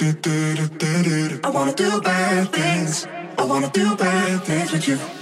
I wanna do bad things. I wanna do bad things with you.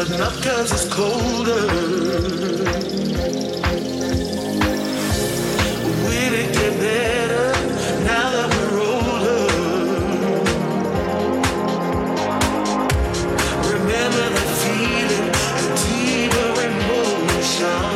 But not cause it's colder. Will it get better now that we're older? Remember that feeling, a deeper emotion.